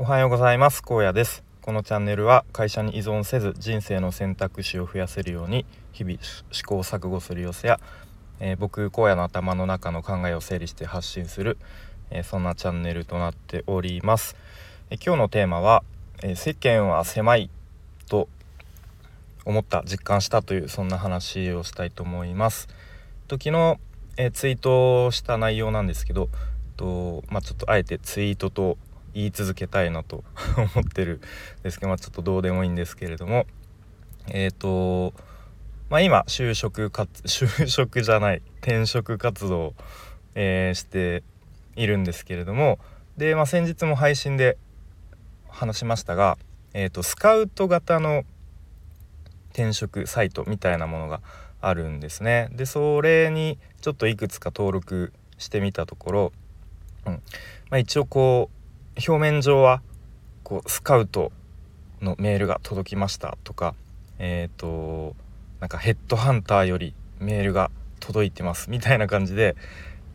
おはようございます。高野です。このチャンネルは会社に依存せず人生の選択肢を増やせるように日々試行錯誤する様子や、えー、僕荒野の頭の中の考えを整理して発信する、えー、そんなチャンネルとなっております、えー、今日のテーマは、え世間は狭いと思った実感したというそんな話をしたいと思います。時の、えツイートした内容なんですけどとまあ、ちょっとあえてツイートと言い続けたいなと 思ってるんですけど、まあ、ちょっとどうでもいいんですけれどもえっ、ー、とまあ今就職か 就職じゃない転職活動を、えー、しているんですけれどもで、まあ、先日も配信で話しましたが、えーと、スカウト型の転職サイトみたいなものがあるんですね。でそれにちょっといくつか登録してみたところ、うんまあ、一応こう表面上はこうスカウトのメールが届きましたとかえっ、ー、となんかヘッドハンターよりメールが届いてますみたいな感じで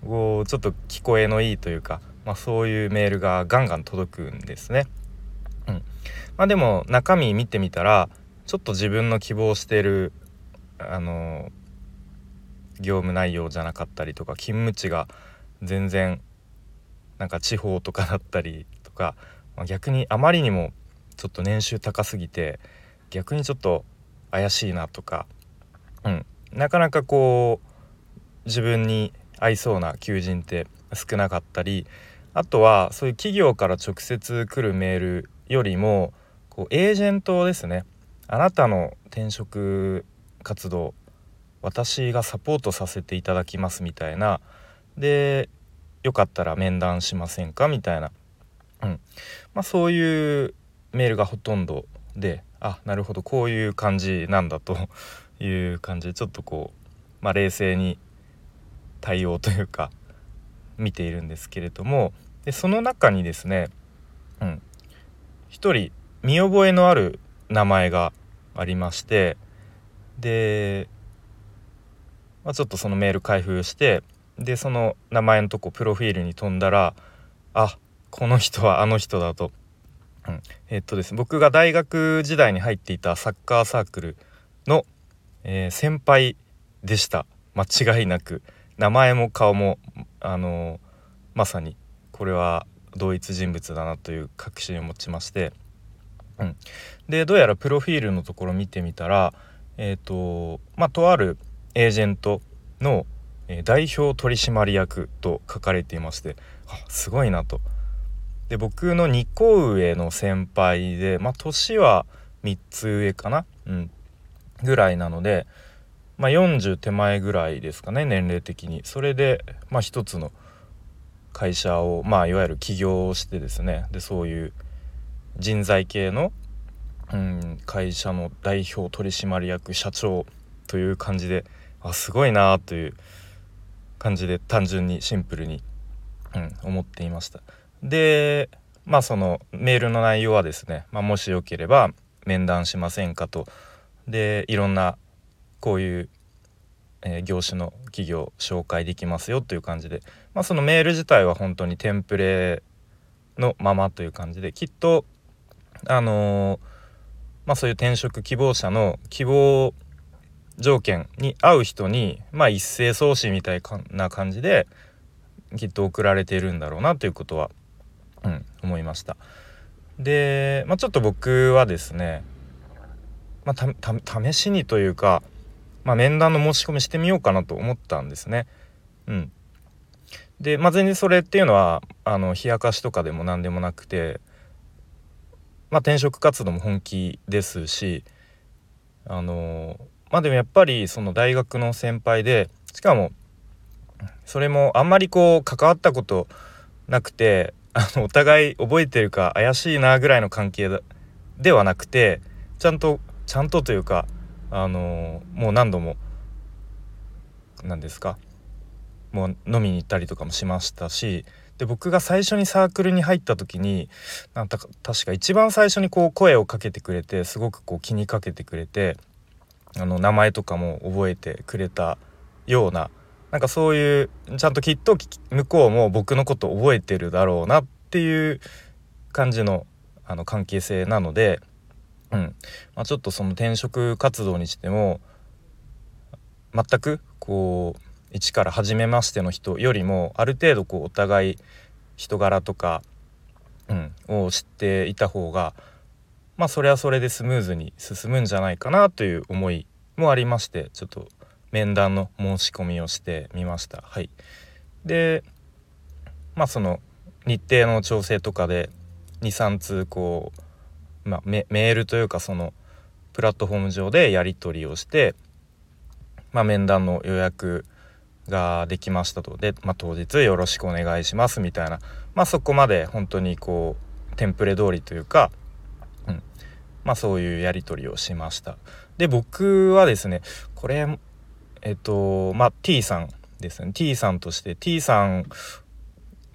こうちょっと聞こえのいいというか、まあ、そういうメールがガンガン届くんですね。うんまあ、でも中身見てみたらちょっと自分の希望してるあの業務内容じゃなかったりとか勤務地が全然なんか地方とかだったりとか、まあ、逆にあまりにもちょっと年収高すぎて逆にちょっと怪しいなとか、うん、なかなかこう自分に合いそうな求人って少なかったりあとはそういう企業から直接来るメールよりもこうエージェントですね。あなたの転職活動私がサポートさせていただきますみたいな。でよかったら面談しませんか？みたいな、うん。まあ、そういうメールがほとんどであなるほどこういう感じなんだという感じでちょっとこう、まあ、冷静に対応というか見ているんですけれどもでその中にですね、うん、一人見覚えのある名前がありましてで、まあ、ちょっとそのメール開封してでその名前のとこプロフィールに飛んだらあこの人はあの人だと、うん、えっとですね僕が大学時代に入っていたサッカーサークルの、えー、先輩でした。間違いなく。名前も顔もあのー、まさにこれは同一人物だなという確信を持ちまして、うん、でどうやらプロフィールのところ見てみたらえっ、とまあとあるエージェントの代表取締役と書かれていましてあすごいなと。で僕の2個上の先輩でまあ年は3つ上かな、うん、ぐらいなので、まあ、40手前ぐらいですかね年齢的に。それで、まあ、一つの会社を、まあ、いわゆる起業してですねでそういう人材系の、うん、会社の代表取締役社長という感じであすごいなという。感じで単純にシンプルに、うん、思っていました。でまあそのメールの内容はですね、まあ、もしよければ面談しませんかと。でいろんなこういう、えー、業種の企業紹介できますよという感じで、まあ、そのメール自体は本当にテンプレのままという感じできっとあのー、まあそういう転職希望者の希望条件に合う人にまあ一斉送信みたいな感じできっと送られているんだろうなということは、うん、思いました。で、まあ、ちょっと僕はですね、まあ、試しにというか、まあ、面談の申し込みしてみようかなと思ったんですね。うん、で、まあ、全然それっていうのはあの冷やかしとかでも何でもなくて、まあ、転職活動も本気ですしあのまあでもやっぱりその大学の先輩でしかもそれもあんまりこう関わったことなくてあのお互い覚えてるか怪しいなぐらいの関係ではなくてちゃんとちゃんとというかあのもう何度も何ですかもう飲みに行ったりとかもしましたしで僕が最初にサークルに入った時になんか確か一番最初にこう声をかけてくれてすごくこう気にかけてくれてあの名前とかも覚えてくれたようななんかそういうちゃんときっと向こうも僕のこと覚えてるだろうなっていう感じのあの関係性なので、うん。まあ、ちょっとその転職活動にしても全くこう一から初めましての人よりもある程度こうお互い人柄とか、うん、を知っていた方がまあそれはそれでスムーズに進むんじゃないかなという思いもありましてちょっと面談の申し込みをしてみました。はい、でまあその日程の調整とかで23通こう、まあ、メールというかそのプラットフォーム上でやり取りをして、まあ、面談の予約ができましたと。で、まあ、当日よろしくお願いしますみたいな、まあ、そこまで本当にこうテンプレ通りというか、うん。まあ、そういうやり取りをしました。で僕はですねこれえっとまあ T さんですね。T さんとして T さん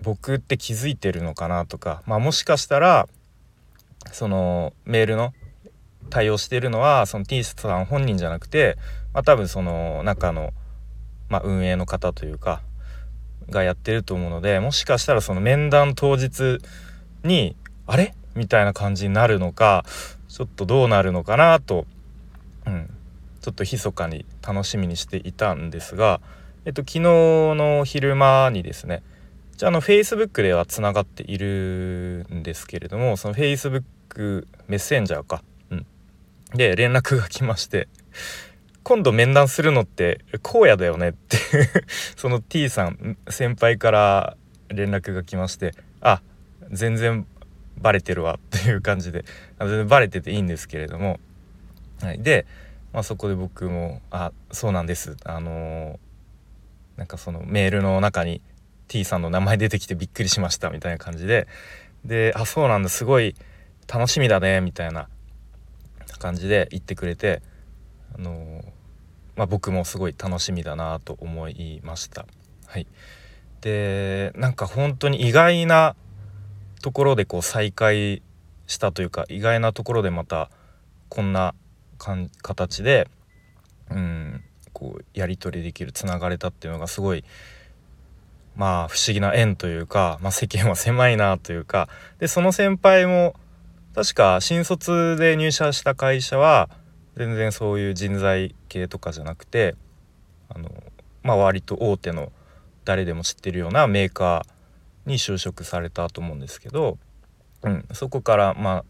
僕って気づいてるのかなとか、まあ、もしかしたらそのメールの対応してるのはその T さん本人じゃなくて、まあ、多分その中の、まあ、運営の方というかがやってると思うのでもしかしたらその面談当日にあれ？みたいな感じになるのかちょっとどうなるのかなと、うん、ちょっと密かに楽しみにしていたんですが、えっと、昨日の昼間にですねじゃあの Facebook ではつながっているんですけれどもその Facebook メッセンジャーか、うん、で連絡が来まして今度面談するのって荒野だよねって その T さん先輩から連絡が来ましてあ全然バレてるわっていう感じで。全然バレてていいんですけれども、はい、でまあ、そこで僕も「あそうなんです」あのー、なんかそのメールの中に T さんの名前出てきてびっくりしましたみたいな感じで。で「あそうなんだ。すごい楽しみだね」みたいな感じで言ってくれて、あのー、まあ、僕もすごい楽しみだなと思いました。はい、でなんか本当に意外なところでこう再会したというか意外なところでまたこんな形でうんこうやり取りできるつながれたっていうのがすごいまあ不思議な縁というか、まあ、世間は狭いなというかでその先輩も確か新卒で入社した会社は全然そういう人材系とかじゃなくてあの、まあ、割と大手の誰でも知ってるようなメーカーに就職されたと思うんですけど、うん、そこからま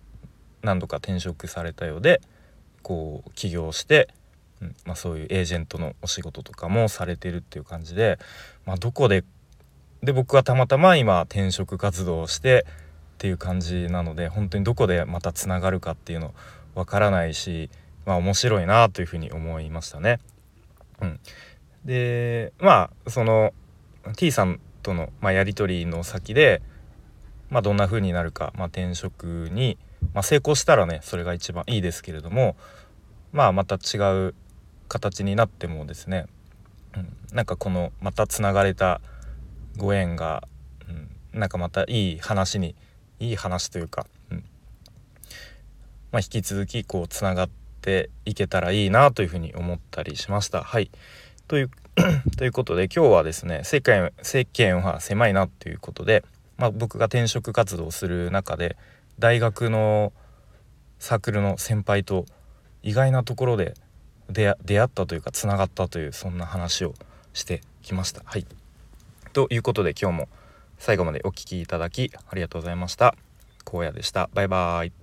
何度か転職されたようでこう起業して、うんまあ、そういうエージェントのお仕事とかもされてるっていう感じで、まあ、どこでで僕はたまたま今転職活動をしてっていう感じなので本当にどこでまたつながるかっていうのわからないし、まあ、面白いなというふうに思いましたね。うん、でまあその T さんとの、まあ、やり取りの先で、まあ、どんな風になるか、まあ、転職に、ま、成功したらねそれが一番いいですけれどもまあまた違う形になってもですね、うん、なんかこのまたつながれたご縁が、うん、なんかまたいい話にいい話というか、うんまあ、引き続きこうつながっていけたらいいなというふうに思ったりしました。はいという ということで今日はですね世間世間は狭いなということで、まあ、僕が転職活動をする中で大学のサークルの先輩と意外なところで出会ったというかつながったというそんな話をしてきました。はいということで今日も最後までお聴きいただきありがとうございました。荒野でした。バイバーイ。